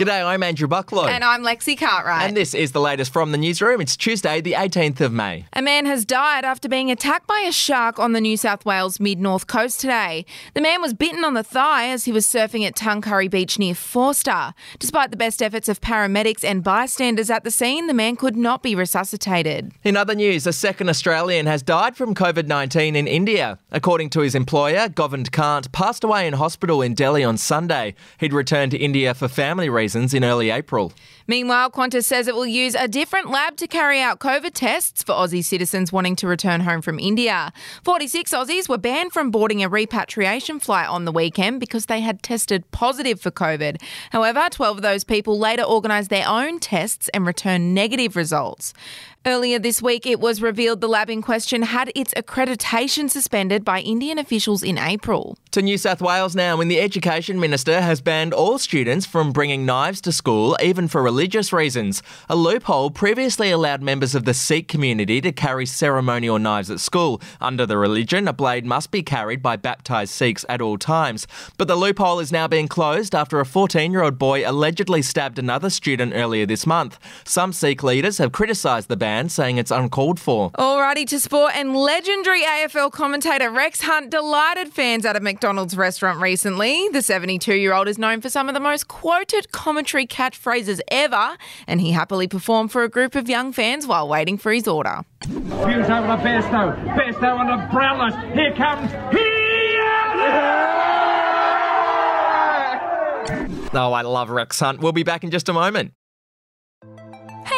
G'day, I'm Andrew Bucklow. And I'm Lexi Cartwright. And this is the latest from the newsroom. It's Tuesday, the 18th of May. A man has died after being attacked by a shark on the New South Wales mid north coast today. The man was bitten on the thigh as he was surfing at Tuncurry Beach near Forster. Despite the best efforts of paramedics and bystanders at the scene, the man could not be resuscitated. In other news, a second Australian has died from COVID 19 in India. According to his employer, Govind Kant passed away in hospital in Delhi on Sunday. He'd returned to India for family reasons in early April. Meanwhile, Qantas says it will use a different lab to carry out COVID tests for Aussie citizens wanting to return home from India. 46 Aussies were banned from boarding a repatriation flight on the weekend because they had tested positive for COVID. However, 12 of those people later organised their own tests and returned negative results. Earlier this week, it was revealed the lab in question had its accreditation suspended by Indian officials in April. To New South Wales now, when the Education Minister has banned all students from bringing knives to school, even for religious reasons. A loophole previously allowed members of the Sikh community to carry ceremonial knives at school. Under the religion, a blade must be carried by baptised Sikhs at all times. But the loophole is now being closed after a 14 year old boy allegedly stabbed another student earlier this month. Some Sikh leaders have criticised the ban ban, saying it's uncalled for. Alrighty to sport, and legendary AFL commentator Rex Hunt delighted fans at a McDonald's restaurant recently. The 72 year old is known for some of the most quoted commentary catchphrases ever, and he happily performed for a group of young fans while waiting for his order. Hughes over to Bairstow. Bairstow on the Brownlows. Here comes here! Oh, I love Rex Hunt. We'll be back in just a moment.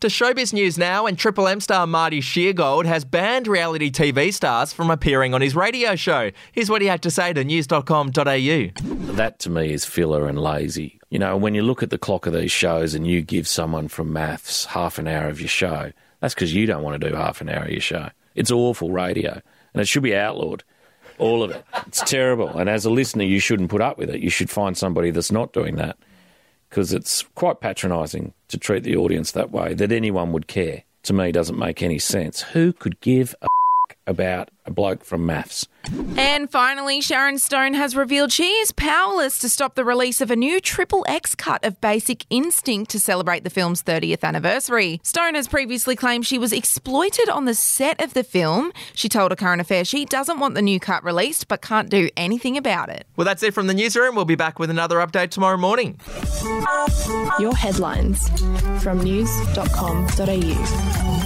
To showbiz news now, and Triple M star Marty Sheargold has banned reality TV stars from appearing on his radio show. Here's what he had to say to news.com.au. That to me is filler and lazy. You know, when you look at the clock of these shows and you give someone from MAFS half an hour of your show, that's because you don't want to do half an hour of your show. It's awful radio, and it should be outlawed. All of it. It's terrible. And as a listener, you shouldn't put up with it. You should find somebody that's not doing that because it's quite patronising to treat the audience that way, that anyone would care, to me doesn't make any sense. Who could give about a bloke from MAFS. And finally, Sharon Stone has revealed she is powerless to stop the release of a new Triple X cut of Basic Instinct to celebrate the film's 30th anniversary. Stone has previously claimed she was exploited on the set of the film. She told a current affair she doesn't want the new cut released but can't do anything about it. Well, that's it from the newsroom. We'll be back with another update tomorrow morning. Your headlines from news.com.au.